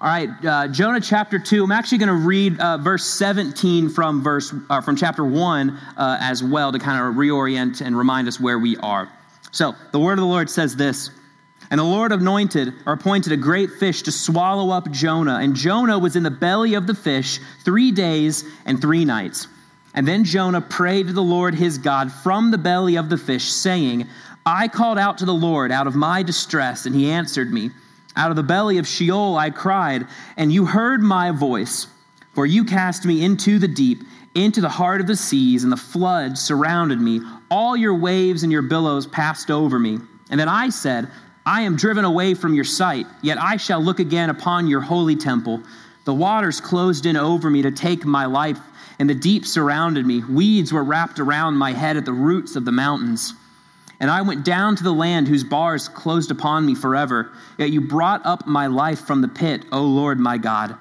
All right, uh, Jonah chapter two. I'm actually going to read uh, verse 17 from verse uh, from chapter one uh, as well to kind of reorient and remind us where we are. So the word of the Lord says this. And the Lord anointed or appointed a great fish to swallow up Jonah. And Jonah was in the belly of the fish three days and three nights. And then Jonah prayed to the Lord his God from the belly of the fish, saying, I called out to the Lord out of my distress, and he answered me. Out of the belly of Sheol I cried, and you heard my voice. For you cast me into the deep, into the heart of the seas, and the flood surrounded me. All your waves and your billows passed over me. And then I said, I am driven away from your sight, yet I shall look again upon your holy temple. The waters closed in over me to take my life, and the deep surrounded me. Weeds were wrapped around my head at the roots of the mountains. And I went down to the land whose bars closed upon me forever. Yet you brought up my life from the pit, O Lord my God.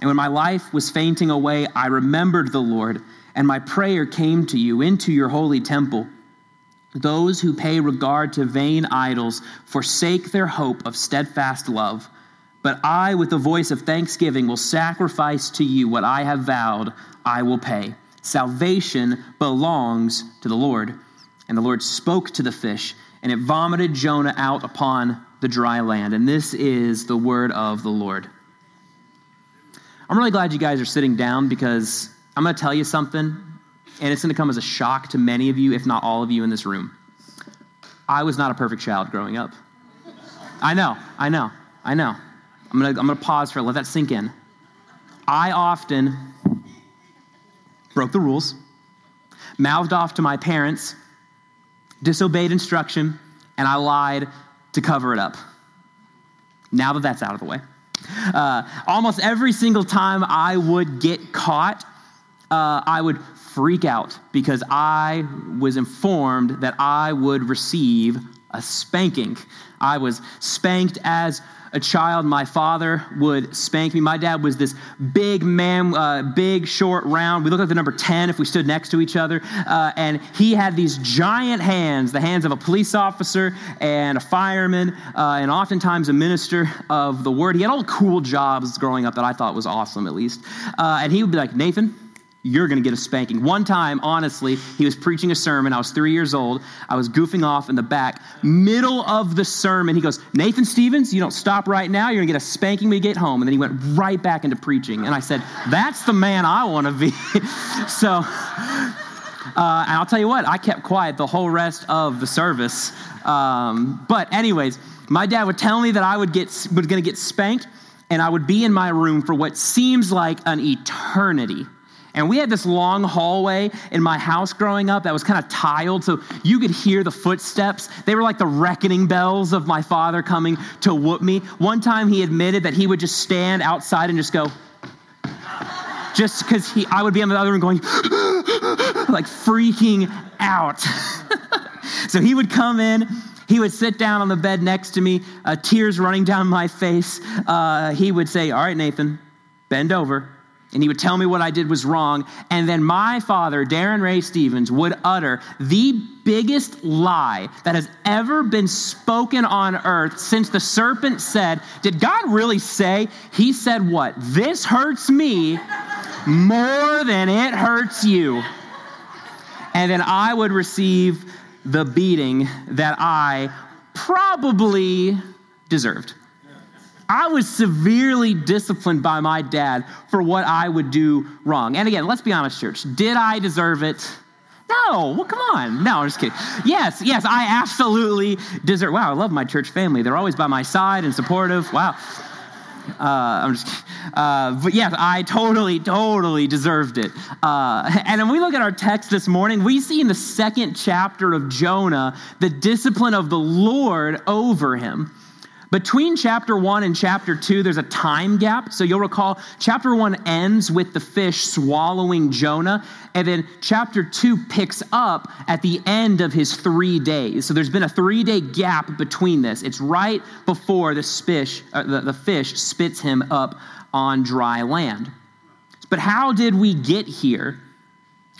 And when my life was fainting away, I remembered the Lord, and my prayer came to you into your holy temple. Those who pay regard to vain idols forsake their hope of steadfast love. But I, with the voice of thanksgiving, will sacrifice to you what I have vowed I will pay. Salvation belongs to the Lord. And the Lord spoke to the fish, and it vomited Jonah out upon the dry land. And this is the word of the Lord. I'm really glad you guys are sitting down because I'm going to tell you something, and it's going to come as a shock to many of you, if not all of you in this room. I was not a perfect child growing up. I know, I know, I know. I'm going to I'm going to pause for it, let that sink in. I often broke the rules, mouthed off to my parents, disobeyed instruction, and I lied to cover it up. Now that that's out of the way. Uh, almost every single time I would get caught, uh, I would freak out because I was informed that I would receive a spanking. I was spanked as a child, my father would spank me. My dad was this big man, uh, big, short, round. We looked like the number 10 if we stood next to each other. Uh, and he had these giant hands, the hands of a police officer and a fireman, uh, and oftentimes a minister of the word. He had all cool jobs growing up that I thought was awesome, at least. Uh, and he would be like, Nathan, you're going to get a spanking. One time, honestly, he was preaching a sermon. I was three years old. I was goofing off in the back. Middle of the sermon, he goes, Nathan Stevens, you don't stop right now. You're going to get a spanking when you get home. And then he went right back into preaching. And I said, That's the man I want to be. so, uh, and I'll tell you what, I kept quiet the whole rest of the service. Um, but, anyways, my dad would tell me that I would get was going to get spanked, and I would be in my room for what seems like an eternity. And we had this long hallway in my house growing up that was kind of tiled, so you could hear the footsteps. They were like the reckoning bells of my father coming to whoop me. One time he admitted that he would just stand outside and just go, just because he, I would be in the other room going, like freaking out. so he would come in. He would sit down on the bed next to me, uh, tears running down my face. Uh, he would say, All right, Nathan, bend over and he would tell me what I did was wrong. And then my father, Darren Ray Stevens, would utter the biggest lie that has ever been spoken on earth since the serpent said, Did God really say? He said, What? This hurts me more than it hurts you. And then I would receive the beating that I probably deserved. I was severely disciplined by my dad for what I would do wrong. And again, let's be honest, church. Did I deserve it? No, well, come on. No, I'm just kidding. Yes, yes, I absolutely deserve. Wow, I love my church family. They're always by my side and supportive. Wow. Uh, I'm just. Uh, but yes, I totally, totally deserved it. Uh, and when we look at our text this morning, we see in the second chapter of Jonah the discipline of the Lord over him. Between chapter 1 and chapter 2, there's a time gap. So you'll recall chapter 1 ends with the fish swallowing Jonah, and then chapter 2 picks up at the end of his three days. So there's been a three day gap between this. It's right before the fish, uh, the, the fish spits him up on dry land. But how did we get here?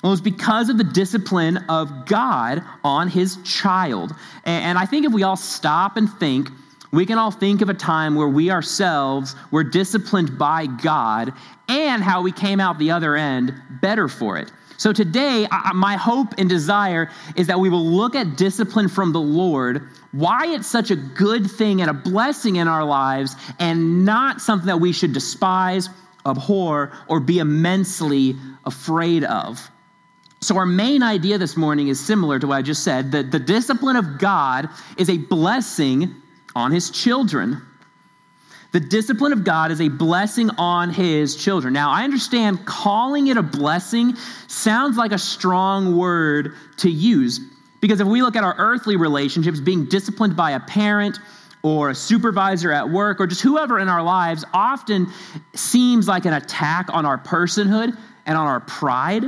Well, it was because of the discipline of God on his child. And I think if we all stop and think, we can all think of a time where we ourselves were disciplined by God and how we came out the other end better for it. So today, my hope and desire is that we will look at discipline from the Lord, why it's such a good thing and a blessing in our lives, and not something that we should despise, abhor, or be immensely afraid of. So, our main idea this morning is similar to what I just said that the discipline of God is a blessing on his children. The discipline of God is a blessing on his children. Now, I understand calling it a blessing sounds like a strong word to use because if we look at our earthly relationships, being disciplined by a parent or a supervisor at work or just whoever in our lives often seems like an attack on our personhood and on our pride.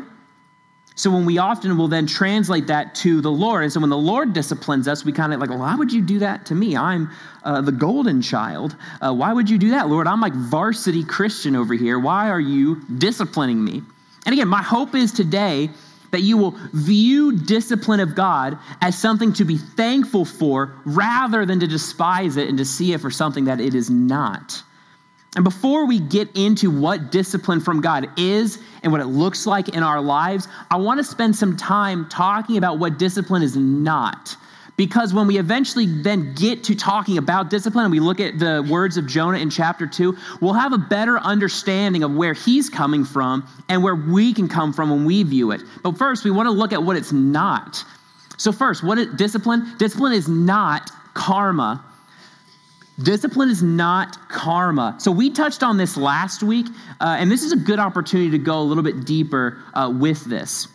So when we often will then translate that to the Lord, and so when the Lord disciplines us, we kind of like, well, why would you do that to me? I'm uh, the golden child. Uh, why would you do that, Lord? I'm like varsity Christian over here. Why are you disciplining me? And again, my hope is today that you will view discipline of God as something to be thankful for rather than to despise it and to see it for something that it is not. And before we get into what discipline from God is and what it looks like in our lives, I want to spend some time talking about what discipline is not. Because when we eventually then get to talking about discipline and we look at the words of Jonah in chapter 2, we'll have a better understanding of where he's coming from and where we can come from when we view it. But first, we want to look at what it's not. So, first, what is discipline? Discipline is not karma Discipline is not karma. So we touched on this last week, uh, and this is a good opportunity to go a little bit deeper uh, with this.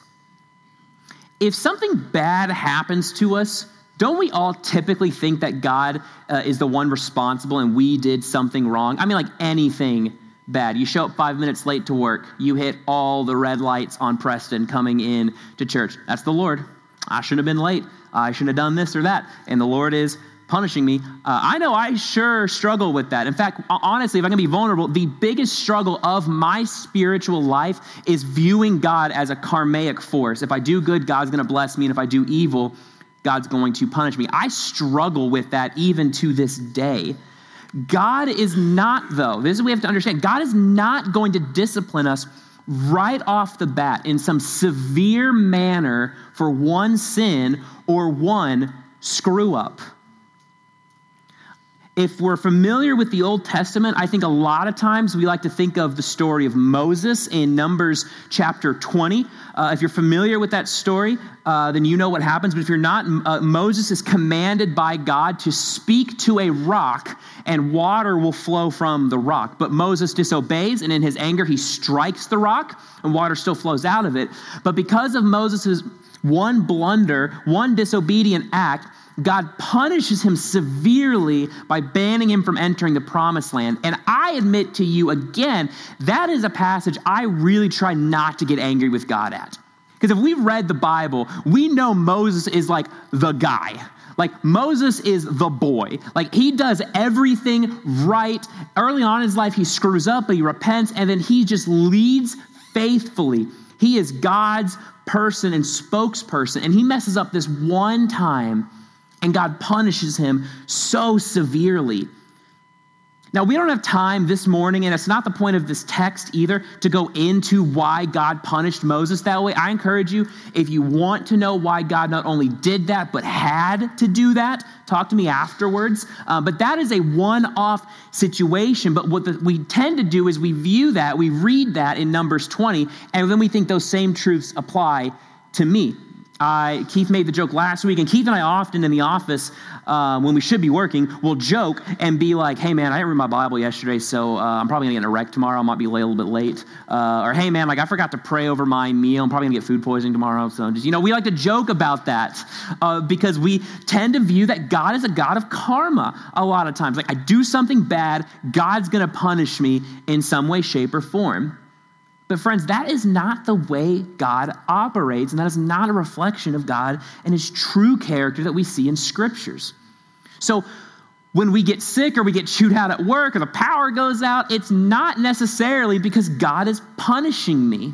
If something bad happens to us, don't we all typically think that God uh, is the one responsible and we did something wrong? I mean, like anything bad. You show up five minutes late to work, you hit all the red lights on Preston coming in to church. That's the Lord. I shouldn't have been late. I shouldn't have done this or that. And the Lord is punishing me. Uh, I know I sure struggle with that. In fact, honestly, if I can be vulnerable, the biggest struggle of my spiritual life is viewing God as a karmic force. If I do good, God's going to bless me, and if I do evil, God's going to punish me. I struggle with that even to this day. God is not, though, this is what we have to understand God is not going to discipline us right off the bat in some severe manner for one sin or one screw up if we're familiar with the Old Testament, I think a lot of times we like to think of the story of Moses in Numbers chapter 20. Uh, if you're familiar with that story, uh, then you know what happens. But if you're not, uh, Moses is commanded by God to speak to a rock, and water will flow from the rock. But Moses disobeys, and in his anger, he strikes the rock, and water still flows out of it. But because of Moses' one blunder, one disobedient act, God punishes him severely by banning him from entering the promised land. And I admit to you again, that is a passage I really try not to get angry with God at. Because if we've read the Bible, we know Moses is like the guy. Like Moses is the boy. Like he does everything right. Early on in his life, he screws up, but he repents, and then he just leads faithfully. He is God's person and spokesperson, and he messes up this one time and God punishes him so severely. Now, we don't have time this morning, and it's not the point of this text either to go into why God punished Moses that way. I encourage you, if you want to know why God not only did that, but had to do that, talk to me afterwards. Uh, but that is a one off situation. But what the, we tend to do is we view that, we read that in Numbers 20, and then we think those same truths apply to me. I, Keith made the joke last week, and Keith and I often in the office, uh, when we should be working, will joke and be like, hey man, I didn't read my Bible yesterday, so uh, I'm probably gonna get a wreck tomorrow. I might be a little bit late. Uh, or hey man, like I forgot to pray over my meal. I'm probably gonna get food poisoning tomorrow. So just, you know, we like to joke about that uh, because we tend to view that God is a God of karma a lot of times. Like I do something bad, God's gonna punish me in some way, shape, or form. But, friends, that is not the way God operates, and that is not a reflection of God and his true character that we see in scriptures. So, when we get sick or we get chewed out at work or the power goes out, it's not necessarily because God is punishing me.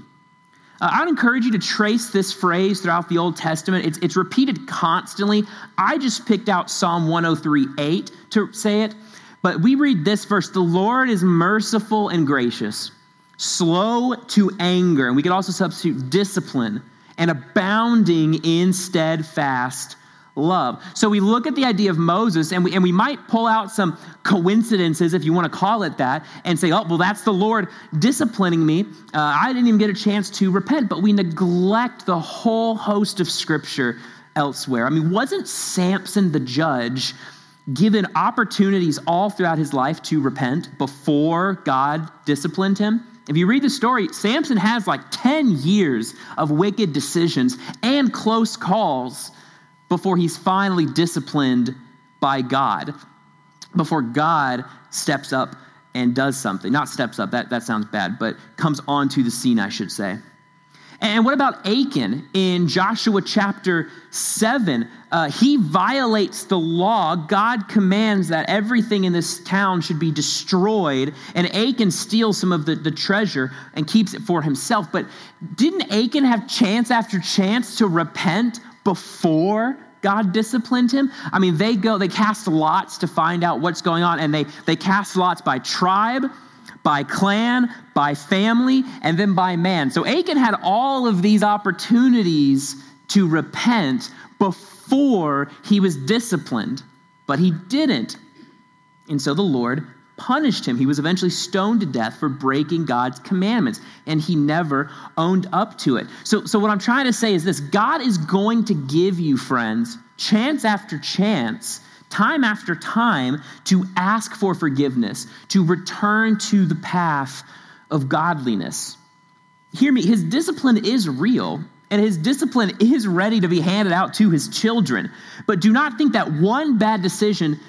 Uh, I would encourage you to trace this phrase throughout the Old Testament. It's, it's repeated constantly. I just picked out Psalm 103 8 to say it. But we read this verse The Lord is merciful and gracious, slow to anger. And we could also substitute discipline and abounding in steadfast love. So we look at the idea of Moses and we, and we might pull out some coincidences, if you want to call it that, and say, oh, well, that's the Lord disciplining me. Uh, I didn't even get a chance to repent, but we neglect the whole host of Scripture elsewhere. I mean, wasn't Samson the judge? Given opportunities all throughout his life to repent before God disciplined him. If you read the story, Samson has like 10 years of wicked decisions and close calls before he's finally disciplined by God, before God steps up and does something. Not steps up, that, that sounds bad, but comes onto the scene, I should say. And what about Achan in Joshua chapter 7? Uh, he violates the law. God commands that everything in this town should be destroyed, and Achan steals some of the, the treasure and keeps it for himself. But didn't Achan have chance after chance to repent before God disciplined him? I mean, they go, they cast lots to find out what's going on, and they, they cast lots by tribe, by clan, by family, and then by man. So Achan had all of these opportunities to repent before he was disciplined, but he didn't. And so the Lord punished him. He was eventually stoned to death for breaking God's commandments, and he never owned up to it. So, so what I'm trying to say is this God is going to give you, friends, chance after chance, time after time, to ask for forgiveness, to return to the path of godliness. Hear me, his discipline is real. And his discipline is ready to be handed out to his children. But do not think that one bad decision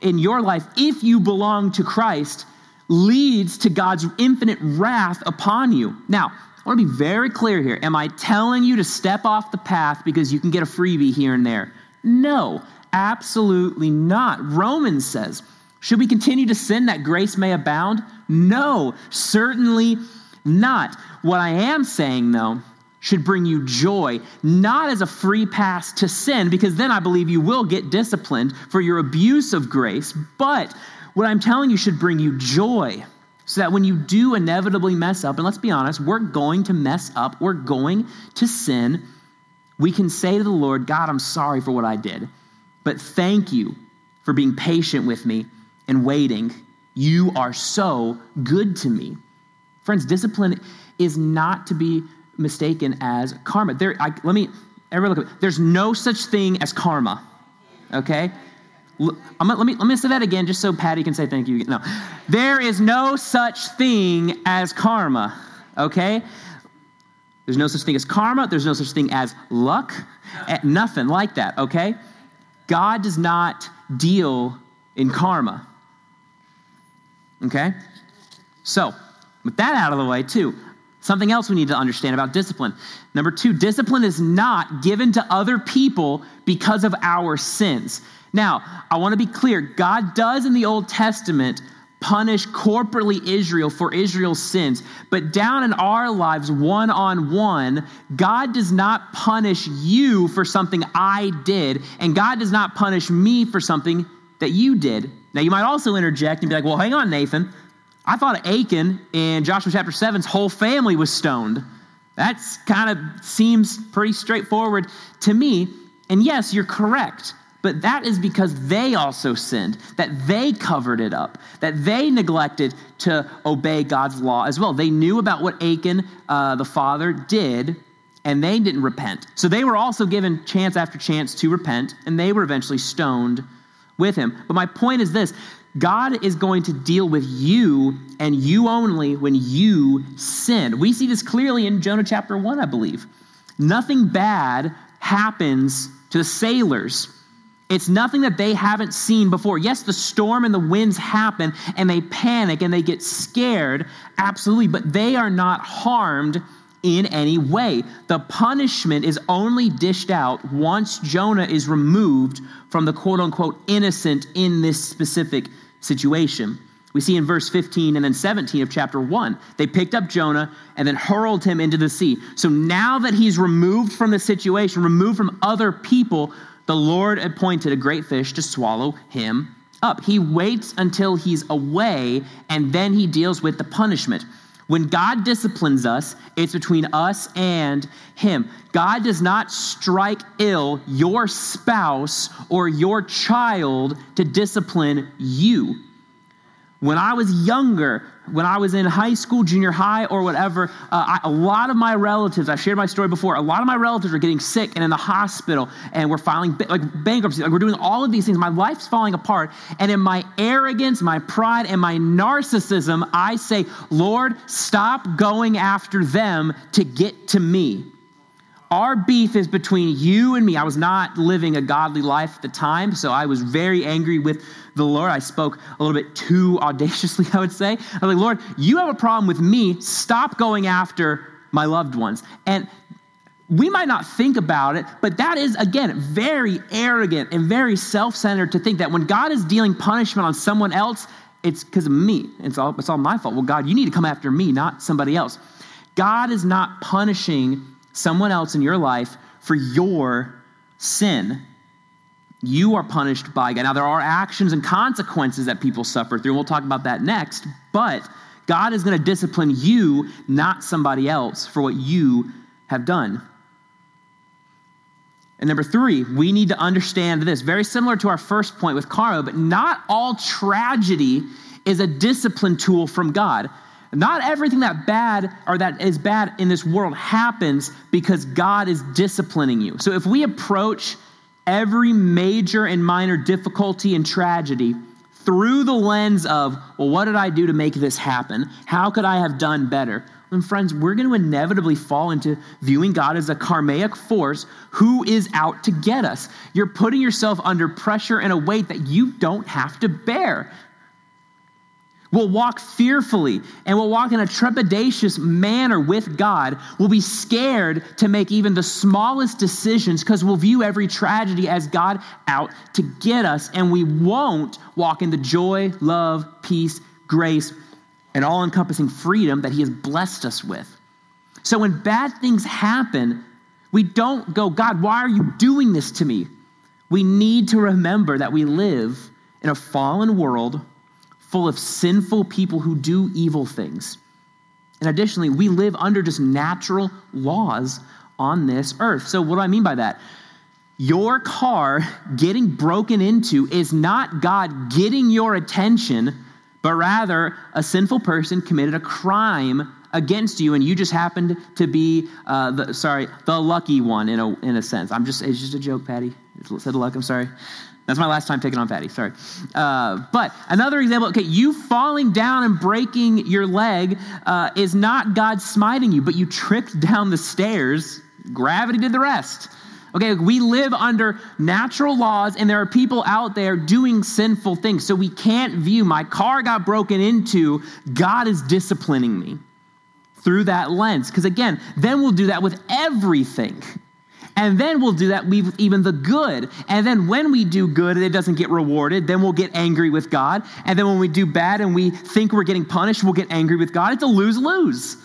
in your life, if you belong to Christ, leads to God's infinite wrath upon you. Now, I want to be very clear here. Am I telling you to step off the path because you can get a freebie here and there? No, absolutely not. Romans says, should we continue to sin that grace may abound? No, certainly not. What I am saying, though, should bring you joy, not as a free pass to sin, because then I believe you will get disciplined for your abuse of grace, but what I'm telling you should bring you joy. So that when you do inevitably mess up, and let's be honest, we're going to mess up, we're going to sin, we can say to the Lord, God, I'm sorry for what I did, but thank you for being patient with me and waiting. You are so good to me. Friends, discipline is not to be mistaken as karma. There, I, let me, everybody look at There's no such thing as karma. Okay? I'm, let, me, let me say that again just so Patty can say thank you. No. There is no such thing as karma. Okay? There's no such thing as karma. There's no such thing as luck. Eh, nothing like that. Okay? God does not deal in karma. Okay? So, with that out of the way, too, Something else we need to understand about discipline. Number two, discipline is not given to other people because of our sins. Now, I want to be clear God does in the Old Testament punish corporately Israel for Israel's sins, but down in our lives, one on one, God does not punish you for something I did, and God does not punish me for something that you did. Now, you might also interject and be like, well, hang on, Nathan. I thought Achan in Joshua chapter 7's whole family was stoned. That kind of seems pretty straightforward to me. And yes, you're correct. But that is because they also sinned, that they covered it up, that they neglected to obey God's law as well. They knew about what Achan, uh, the father, did, and they didn't repent. So they were also given chance after chance to repent, and they were eventually stoned with him. But my point is this God is going to deal with you and you only when you sin. We see this clearly in Jonah chapter 1, I believe. Nothing bad happens to the sailors. It's nothing that they haven't seen before. Yes, the storm and the winds happen and they panic and they get scared, absolutely, but they are not harmed in any way. The punishment is only dished out once Jonah is removed from the quote unquote innocent in this specific situation. We see in verse 15 and then 17 of chapter 1. They picked up Jonah and then hurled him into the sea. So now that he's removed from the situation, removed from other people, the Lord appointed a great fish to swallow him up. He waits until he's away and then he deals with the punishment. When God disciplines us, it's between us and Him. God does not strike ill your spouse or your child to discipline you. When I was younger, when I was in high school, junior high, or whatever, uh, I, a lot of my relatives—I've shared my story before, a lot of my relatives were getting sick and in the hospital, and we're filing like bankruptcy. Like we're doing all of these things. My life's falling apart. And in my arrogance, my pride, and my narcissism, I say, Lord, stop going after them to get to me. Our beef is between you and me. I was not living a godly life at the time, so I was very angry with the Lord. I spoke a little bit too audaciously, I would say. I was like, Lord, you have a problem with me. Stop going after my loved ones. And we might not think about it, but that is, again, very arrogant and very self centered to think that when God is dealing punishment on someone else, it's because of me. It's all, it's all my fault. Well, God, you need to come after me, not somebody else. God is not punishing someone else in your life for your sin. You are punished by God. Now, there are actions and consequences that people suffer through, and we'll talk about that next, but God is going to discipline you, not somebody else, for what you have done. And number three, we need to understand this. Very similar to our first point with karma, but not all tragedy is a discipline tool from God. Not everything that bad or that is bad in this world happens because God is disciplining you. So if we approach every major and minor difficulty and tragedy through the lens of, well, what did I do to make this happen? How could I have done better? And friends, we're going to inevitably fall into viewing God as a karmic force who is out to get us. You're putting yourself under pressure and a weight that you don't have to bear. We'll walk fearfully and we'll walk in a trepidatious manner with God. We'll be scared to make even the smallest decisions because we'll view every tragedy as God out to get us. And we won't walk in the joy, love, peace, grace, and all encompassing freedom that He has blessed us with. So when bad things happen, we don't go, God, why are you doing this to me? We need to remember that we live in a fallen world full of sinful people who do evil things. And additionally, we live under just natural laws on this earth. So, what do I mean by that? Your car getting broken into is not God getting your attention, but rather a sinful person committed a crime against you, and you just happened to be uh, the sorry the lucky one in a in a sense. I'm just it's just a joke, Patty. Little said luck. I'm sorry. That's my last time picking on Patty. Sorry. Uh, but another example, okay, you falling down and breaking your leg uh, is not God smiting you, but you tripped down the stairs. Gravity did the rest. Okay, we live under natural laws, and there are people out there doing sinful things. So we can't view my car got broken into, God is disciplining me through that lens. Because again, then we'll do that with everything. And then we'll do that with even the good. And then when we do good and it doesn't get rewarded, then we'll get angry with God. And then when we do bad and we think we're getting punished, we'll get angry with God. It's a lose lose.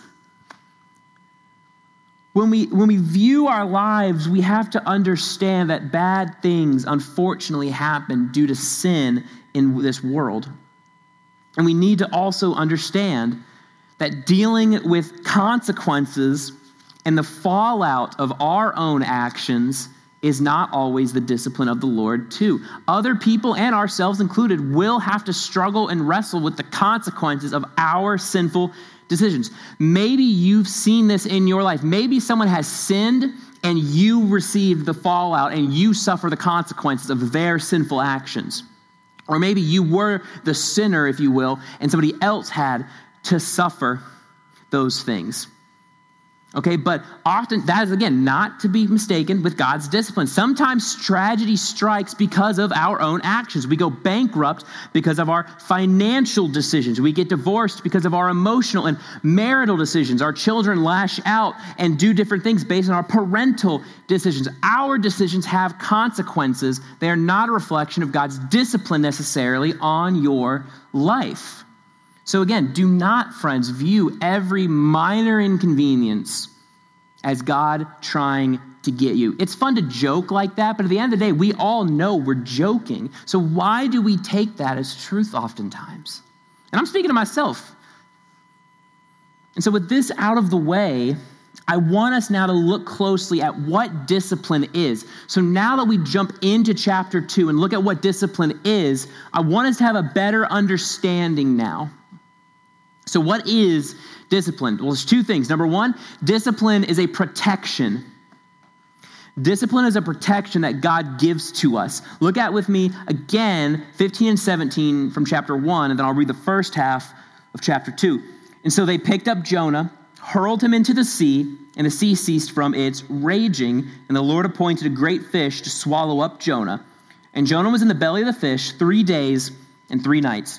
When we, when we view our lives, we have to understand that bad things unfortunately happen due to sin in this world. And we need to also understand that dealing with consequences and the fallout of our own actions is not always the discipline of the Lord, too. Other people, and ourselves included, will have to struggle and wrestle with the consequences of our sinful decisions. Maybe you've seen this in your life. Maybe someone has sinned and you received the fallout and you suffer the consequences of their sinful actions. Or maybe you were the sinner, if you will, and somebody else had to suffer those things. Okay, but often that is again not to be mistaken with God's discipline. Sometimes tragedy strikes because of our own actions. We go bankrupt because of our financial decisions. We get divorced because of our emotional and marital decisions. Our children lash out and do different things based on our parental decisions. Our decisions have consequences. They are not a reflection of God's discipline necessarily on your life. So, again, do not, friends, view every minor inconvenience as God trying to get you. It's fun to joke like that, but at the end of the day, we all know we're joking. So, why do we take that as truth oftentimes? And I'm speaking to myself. And so, with this out of the way, I want us now to look closely at what discipline is. So now that we jump into chapter two and look at what discipline is, I want us to have a better understanding now. So, what is discipline? Well, there's two things. Number one, discipline is a protection. Discipline is a protection that God gives to us. Look at with me again 15 and 17 from chapter 1, and then I'll read the first half of chapter 2. And so they picked up Jonah hurled him into the sea, and the sea ceased from its raging, and the Lord appointed a great fish to swallow up Jonah. And Jonah was in the belly of the fish three days and three nights.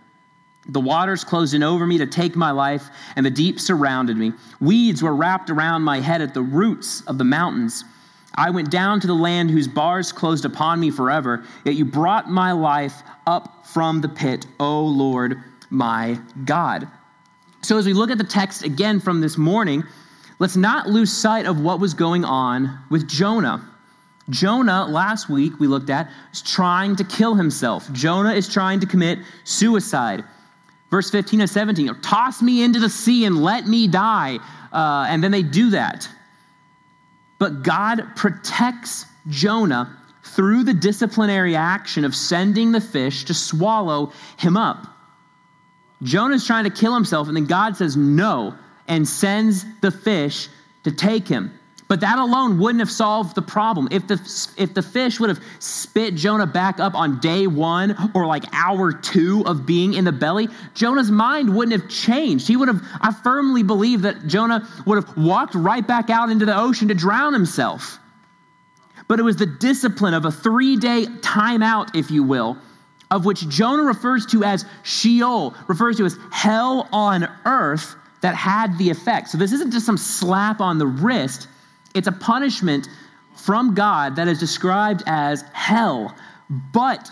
The waters closed in over me to take my life, and the deep surrounded me. Weeds were wrapped around my head at the roots of the mountains. I went down to the land whose bars closed upon me forever, yet you brought my life up from the pit, O Lord my God. So, as we look at the text again from this morning, let's not lose sight of what was going on with Jonah. Jonah, last week we looked at, is trying to kill himself. Jonah is trying to commit suicide. Verse 15 and 17 toss me into the sea and let me die. Uh, and then they do that. But God protects Jonah through the disciplinary action of sending the fish to swallow him up. Jonah's trying to kill himself, and then God says no and sends the fish to take him. But that alone wouldn't have solved the problem. If the, if the fish would have spit Jonah back up on day one or like hour two of being in the belly, Jonah's mind wouldn't have changed. He would have, I firmly believe that Jonah would have walked right back out into the ocean to drown himself. But it was the discipline of a three day timeout, if you will, of which Jonah refers to as Sheol, refers to as hell on earth, that had the effect. So this isn't just some slap on the wrist, it's a punishment from God that is described as hell. But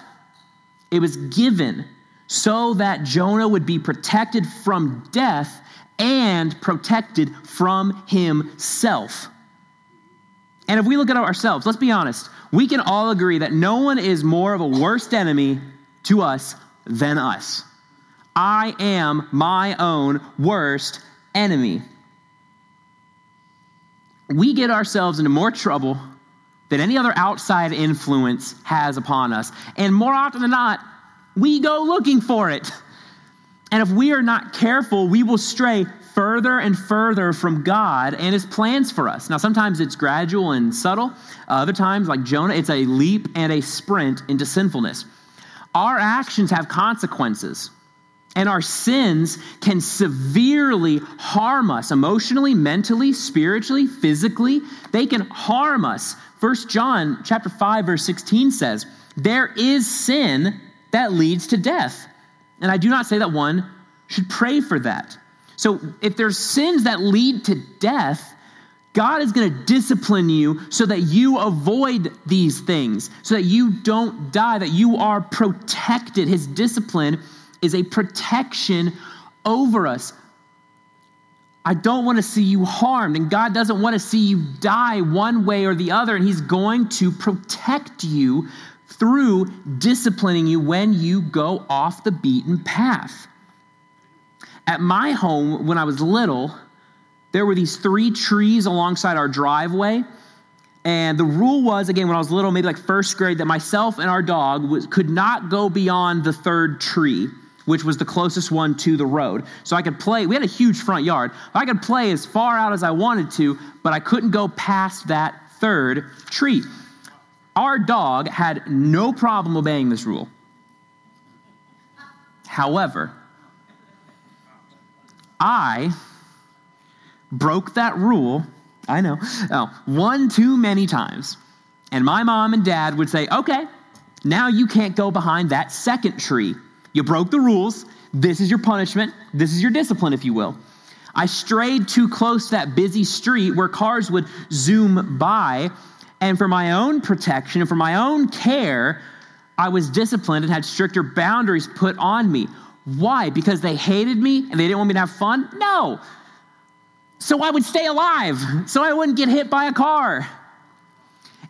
it was given so that Jonah would be protected from death and protected from himself. And if we look at ourselves, let's be honest, we can all agree that no one is more of a worst enemy to us than us. I am my own worst enemy. We get ourselves into more trouble than any other outside influence has upon us. And more often than not, we go looking for it. And if we are not careful, we will stray further and further from God and his plans for us. Now, sometimes it's gradual and subtle. Other times, like Jonah, it's a leap and a sprint into sinfulness. Our actions have consequences. And our sins can severely harm us emotionally, mentally, spiritually, physically. They can harm us. First John chapter 5 verse 16 says, "There is sin that leads to death." And I do not say that one should pray for that. So if there's sins that lead to death, God is going to discipline you so that you avoid these things, so that you don't die, that you are protected. His discipline is a protection over us. I don't want to see you harmed, and God doesn't want to see you die one way or the other, and He's going to protect you through disciplining you when you go off the beaten path. At my home, when I was little, there were these three trees alongside our driveway. And the rule was, again, when I was little, maybe like first grade, that myself and our dog was, could not go beyond the third tree, which was the closest one to the road. So I could play, we had a huge front yard. I could play as far out as I wanted to, but I couldn't go past that third tree. Our dog had no problem obeying this rule. However, I broke that rule, I know, oh, one too many times. And my mom and dad would say, okay, now you can't go behind that second tree. You broke the rules. This is your punishment. This is your discipline, if you will. I strayed too close to that busy street where cars would zoom by. And for my own protection and for my own care, I was disciplined and had stricter boundaries put on me. Why? Because they hated me and they didn't want me to have fun? No. So I would stay alive, so I wouldn't get hit by a car.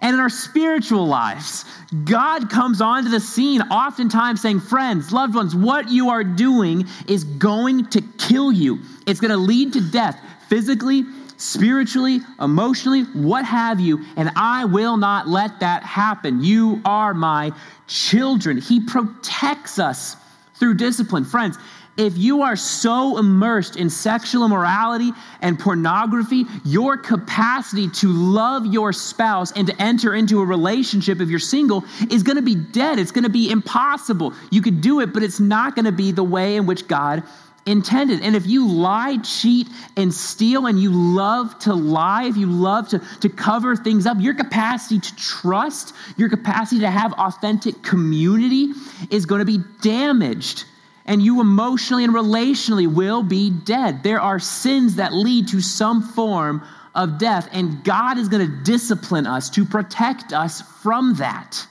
And in our spiritual lives, God comes onto the scene, oftentimes saying, Friends, loved ones, what you are doing is going to kill you. It's going to lead to death physically, spiritually, emotionally, what have you. And I will not let that happen. You are my children. He protects us through discipline. Friends, if you are so immersed in sexual immorality and pornography, your capacity to love your spouse and to enter into a relationship if you're single is going to be dead. It's going to be impossible. You could do it, but it's not going to be the way in which God intended. And if you lie, cheat, and steal, and you love to lie, if you love to, to cover things up, your capacity to trust, your capacity to have authentic community is going to be damaged and you emotionally and relationally will be dead. There are sins that lead to some form of death, and God is going to discipline us to protect us from that.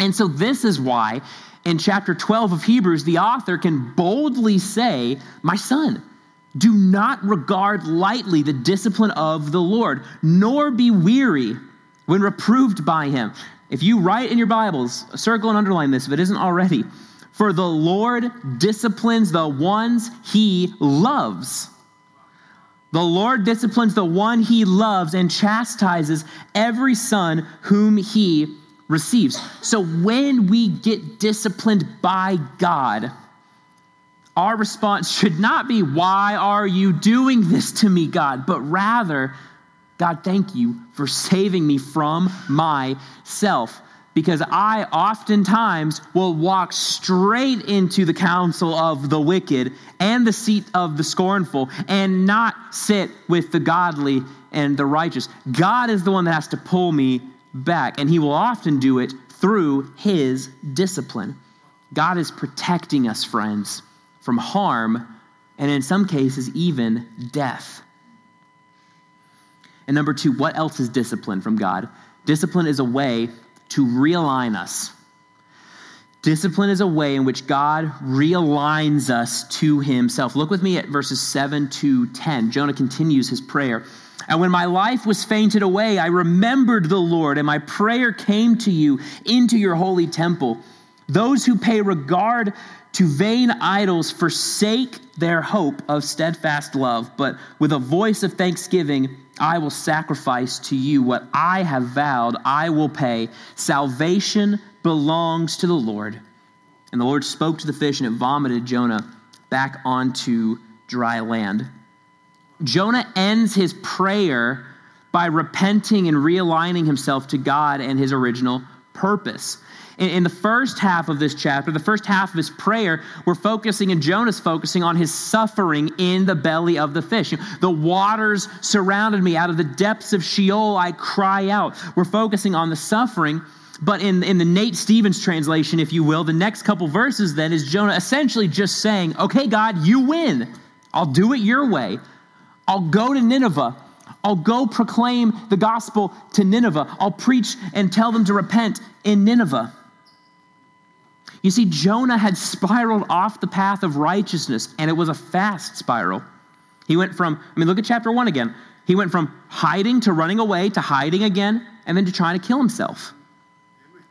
And so, this is why in chapter 12 of Hebrews, the author can boldly say, My son, do not regard lightly the discipline of the Lord, nor be weary when reproved by him. If you write in your Bibles, circle and underline this if it isn't already. For the Lord disciplines the ones he loves. The Lord disciplines the one he loves and chastises every son whom he receives. So when we get disciplined by God, our response should not be, Why are you doing this to me, God? But rather, God, thank you for saving me from myself because I oftentimes will walk straight into the counsel of the wicked and the seat of the scornful and not sit with the godly and the righteous. God is the one that has to pull me back, and He will often do it through His discipline. God is protecting us, friends, from harm and in some cases, even death. And number two, what else is discipline from God? Discipline is a way to realign us. Discipline is a way in which God realigns us to himself. Look with me at verses 7 to 10. Jonah continues his prayer. And when my life was fainted away, I remembered the Lord, and my prayer came to you into your holy temple. Those who pay regard to vain idols forsake their hope of steadfast love, but with a voice of thanksgiving, I will sacrifice to you what I have vowed, I will pay. Salvation belongs to the Lord. And the Lord spoke to the fish, and it vomited Jonah back onto dry land. Jonah ends his prayer by repenting and realigning himself to God and his original purpose. In, the first half of this chapter, the first half of his prayer, we're focusing, and Jonah's focusing on his suffering in the belly of the fish. The waters surrounded me. Out of the depths of Sheol, I cry out. We're focusing on the suffering. But in, in the Nate Stevens translation, if you will, the next couple verses then is Jonah essentially just saying, Okay, God, you win. I'll do it your way. I'll go to Nineveh. I'll go proclaim the gospel to Nineveh. I'll preach and tell them to repent in Nineveh. You see, Jonah had spiraled off the path of righteousness, and it was a fast spiral. He went from, I mean, look at chapter one again. He went from hiding to running away to hiding again, and then to trying to kill himself.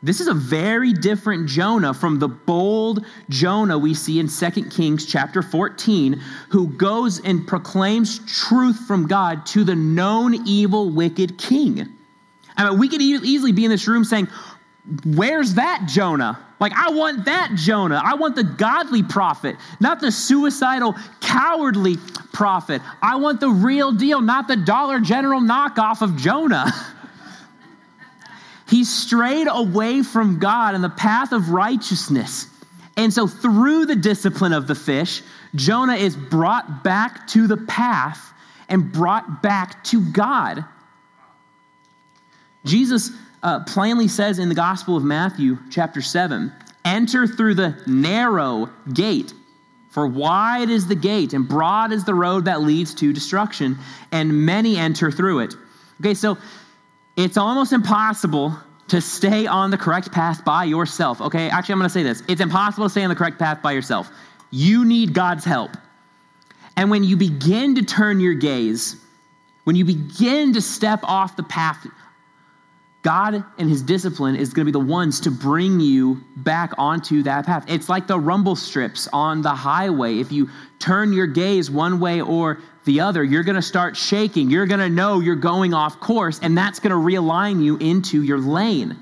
This is a very different Jonah from the bold Jonah we see in 2 Kings chapter 14, who goes and proclaims truth from God to the known evil, wicked king. I mean, we could easily be in this room saying, Where's that Jonah? Like, I want that Jonah. I want the godly prophet, not the suicidal, cowardly prophet. I want the real deal, not the Dollar General knockoff of Jonah. he strayed away from God in the path of righteousness. And so, through the discipline of the fish, Jonah is brought back to the path and brought back to God. Jesus uh, plainly says in the Gospel of Matthew, chapter 7, enter through the narrow gate. For wide is the gate and broad is the road that leads to destruction, and many enter through it. Okay, so it's almost impossible to stay on the correct path by yourself. Okay, actually, I'm going to say this it's impossible to stay on the correct path by yourself. You need God's help. And when you begin to turn your gaze, when you begin to step off the path, God and his discipline is going to be the ones to bring you back onto that path. It's like the rumble strips on the highway. If you turn your gaze one way or the other, you're going to start shaking. You're going to know you're going off course, and that's going to realign you into your lane.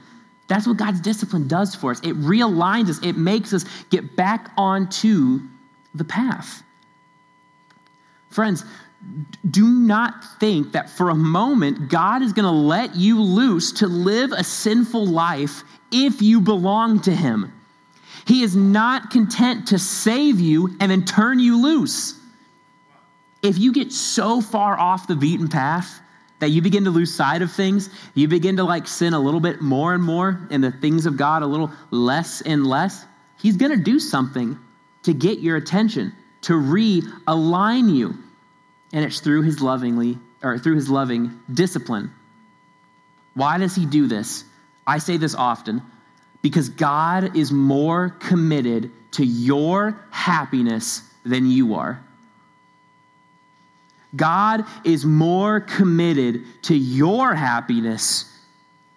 That's what God's discipline does for us. It realigns us, it makes us get back onto the path. Friends, do not think that for a moment God is going to let you loose to live a sinful life if you belong to Him. He is not content to save you and then turn you loose. If you get so far off the beaten path that you begin to lose sight of things, you begin to like sin a little bit more and more and the things of God a little less and less, He's going to do something to get your attention, to realign you and it's through his lovingly or through his loving discipline. Why does he do this? I say this often because God is more committed to your happiness than you are. God is more committed to your happiness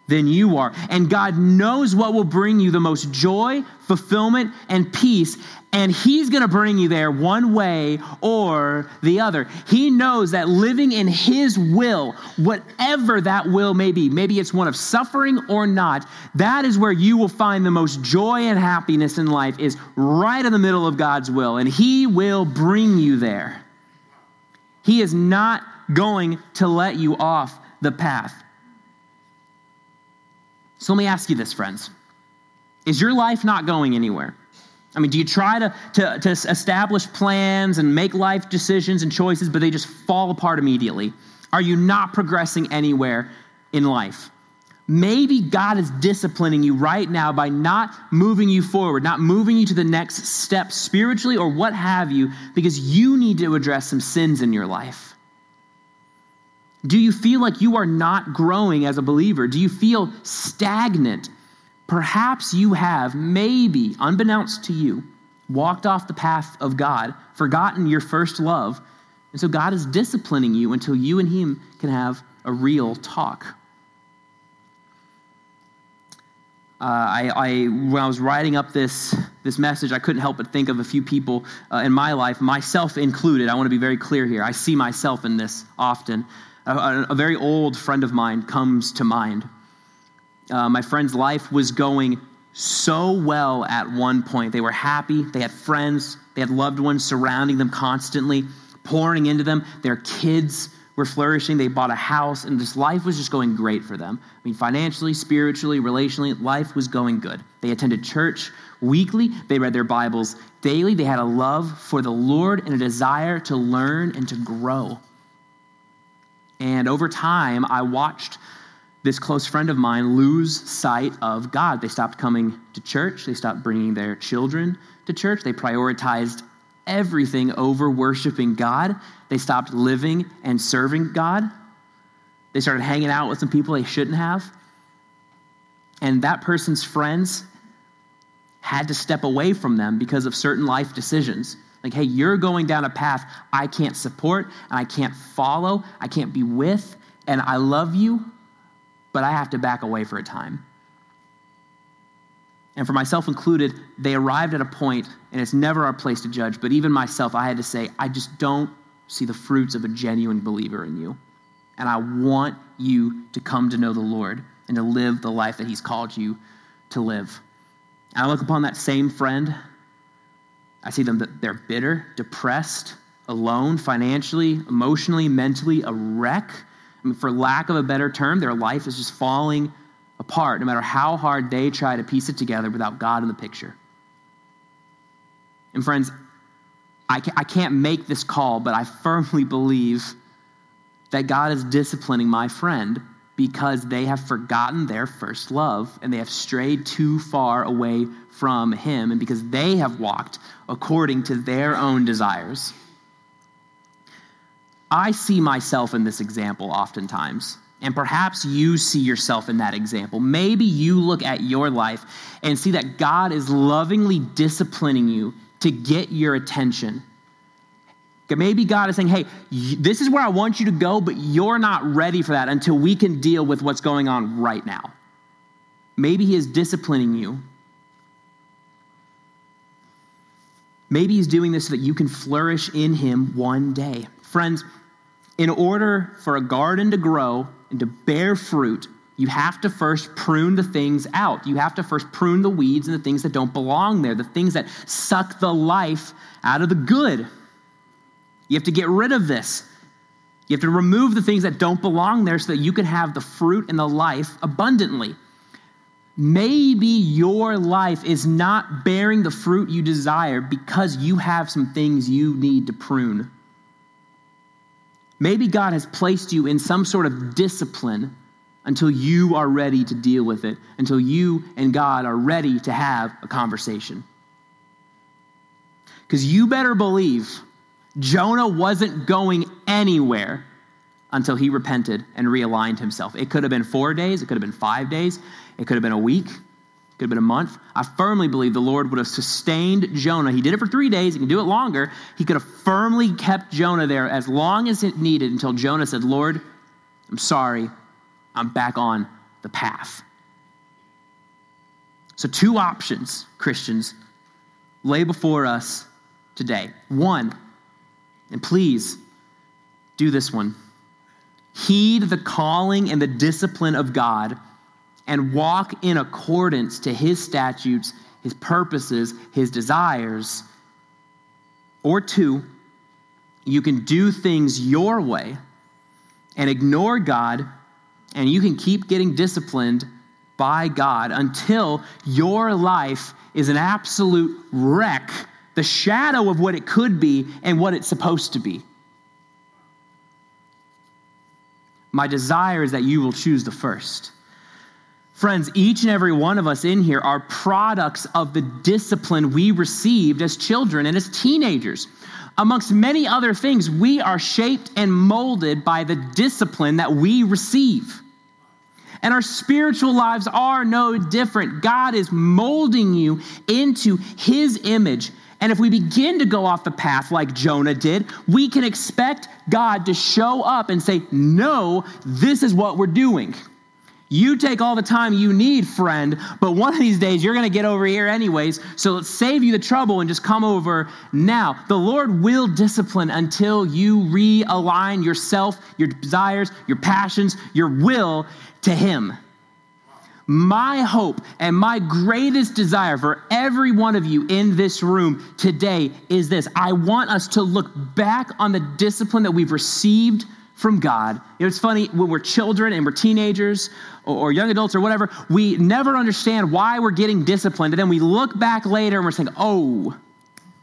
than you are. And God knows what will bring you the most joy, fulfillment, and peace. And He's going to bring you there one way or the other. He knows that living in His will, whatever that will may be, maybe it's one of suffering or not, that is where you will find the most joy and happiness in life, is right in the middle of God's will. And He will bring you there. He is not going to let you off the path. So let me ask you this, friends. Is your life not going anywhere? I mean, do you try to, to, to establish plans and make life decisions and choices, but they just fall apart immediately? Are you not progressing anywhere in life? Maybe God is disciplining you right now by not moving you forward, not moving you to the next step spiritually or what have you, because you need to address some sins in your life. Do you feel like you are not growing as a believer? Do you feel stagnant? Perhaps you have, maybe, unbeknownst to you, walked off the path of God, forgotten your first love, and so God is disciplining you until you and Him can have a real talk. Uh, I, I, when I was writing up this, this message, I couldn't help but think of a few people uh, in my life, myself included. I want to be very clear here. I see myself in this often. A, a very old friend of mine comes to mind. Uh, my friend's life was going so well at one point. They were happy, they had friends, they had loved ones surrounding them constantly, pouring into them. Their kids were flourishing. They bought a house, and this life was just going great for them. I mean, financially, spiritually, relationally, life was going good. They attended church weekly, they read their Bibles daily, they had a love for the Lord and a desire to learn and to grow. And over time, I watched this close friend of mine lose sight of God. They stopped coming to church, they stopped bringing their children to church, they prioritized everything over worshiping God. They stopped living and serving God. They started hanging out with some people they shouldn't have. And that person's friends had to step away from them because of certain life decisions. Like, hey, you're going down a path I can't support and I can't follow, I can't be with, and I love you, but I have to back away for a time. And for myself included, they arrived at a point, and it's never our place to judge, but even myself, I had to say, I just don't see the fruits of a genuine believer in you. And I want you to come to know the Lord and to live the life that He's called you to live. And I look upon that same friend. I see them that they're bitter, depressed, alone, financially, emotionally, mentally, a wreck. I mean, for lack of a better term, their life is just falling apart no matter how hard they try to piece it together without God in the picture. And friends, I can't make this call, but I firmly believe that God is disciplining my friend because they have forgotten their first love and they have strayed too far away from Him and because they have walked according to their own desires. I see myself in this example oftentimes. And perhaps you see yourself in that example. Maybe you look at your life and see that God is lovingly disciplining you to get your attention Maybe God is saying, hey, this is where I want you to go, but you're not ready for that until we can deal with what's going on right now. Maybe He is disciplining you. Maybe He's doing this so that you can flourish in Him one day. Friends, in order for a garden to grow and to bear fruit, you have to first prune the things out. You have to first prune the weeds and the things that don't belong there, the things that suck the life out of the good. You have to get rid of this. You have to remove the things that don't belong there so that you can have the fruit and the life abundantly. Maybe your life is not bearing the fruit you desire because you have some things you need to prune. Maybe God has placed you in some sort of discipline until you are ready to deal with it, until you and God are ready to have a conversation. Because you better believe Jonah wasn't going anywhere until he repented and realigned himself. It could have been four days, it could have been five days, it could have been a week, it could have been a month. I firmly believe the Lord would have sustained Jonah. He did it for three days, he can do it longer. He could have firmly kept Jonah there as long as it needed until Jonah said, Lord, I'm sorry, I'm back on the path. So, two options, Christians, lay before us today. One, and please do this one. Heed the calling and the discipline of God and walk in accordance to his statutes, his purposes, his desires. Or two, you can do things your way and ignore God, and you can keep getting disciplined by God until your life is an absolute wreck the shadow of what it could be and what it's supposed to be. My desire is that you will choose the first. Friends, each and every one of us in here are products of the discipline we received as children and as teenagers. Amongst many other things, we are shaped and molded by the discipline that we receive. And our spiritual lives are no different. God is molding you into His image and if we begin to go off the path like Jonah did, we can expect God to show up and say, No, this is what we're doing. You take all the time you need, friend, but one of these days you're going to get over here anyways. So let's save you the trouble and just come over now. The Lord will discipline until you realign yourself, your desires, your passions, your will to Him. My hope and my greatest desire for every one of you in this room today is this I want us to look back on the discipline that we've received from God. It's funny when we're children and we're teenagers or, young adults or whatever, we never understand why we're getting disciplined. And then we look back later and we're saying, oh,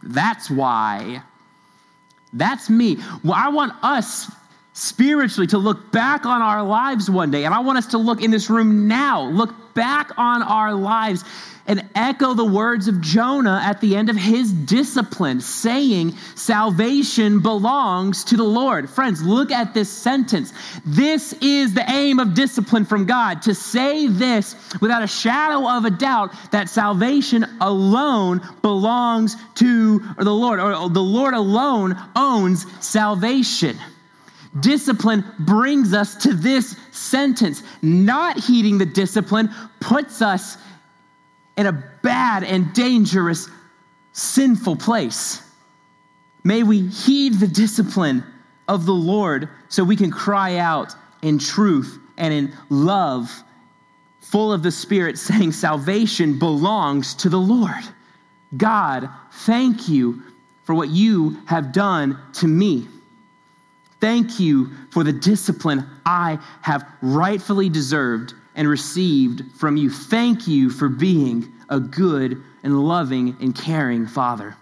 that's why. That's me. Well, I want us spiritually to look back on our lives one day. And I want us to look in this room now, look back on our lives and echo the words of Jonah at the end of his discipline, saying, Salvation belongs to the Lord. Friends, look at this sentence. This is the aim of discipline from God to say this without a shadow of a doubt that salvation alone belongs to the Lord, or the Lord alone owns salvation. Discipline brings us to this sentence. Not heeding the discipline puts us in a bad and dangerous, sinful place. May we heed the discipline of the Lord so we can cry out in truth and in love, full of the Spirit, saying, Salvation belongs to the Lord. God, thank you for what you have done to me. Thank you for the discipline I have rightfully deserved and received from you. Thank you for being a good and loving and caring Father.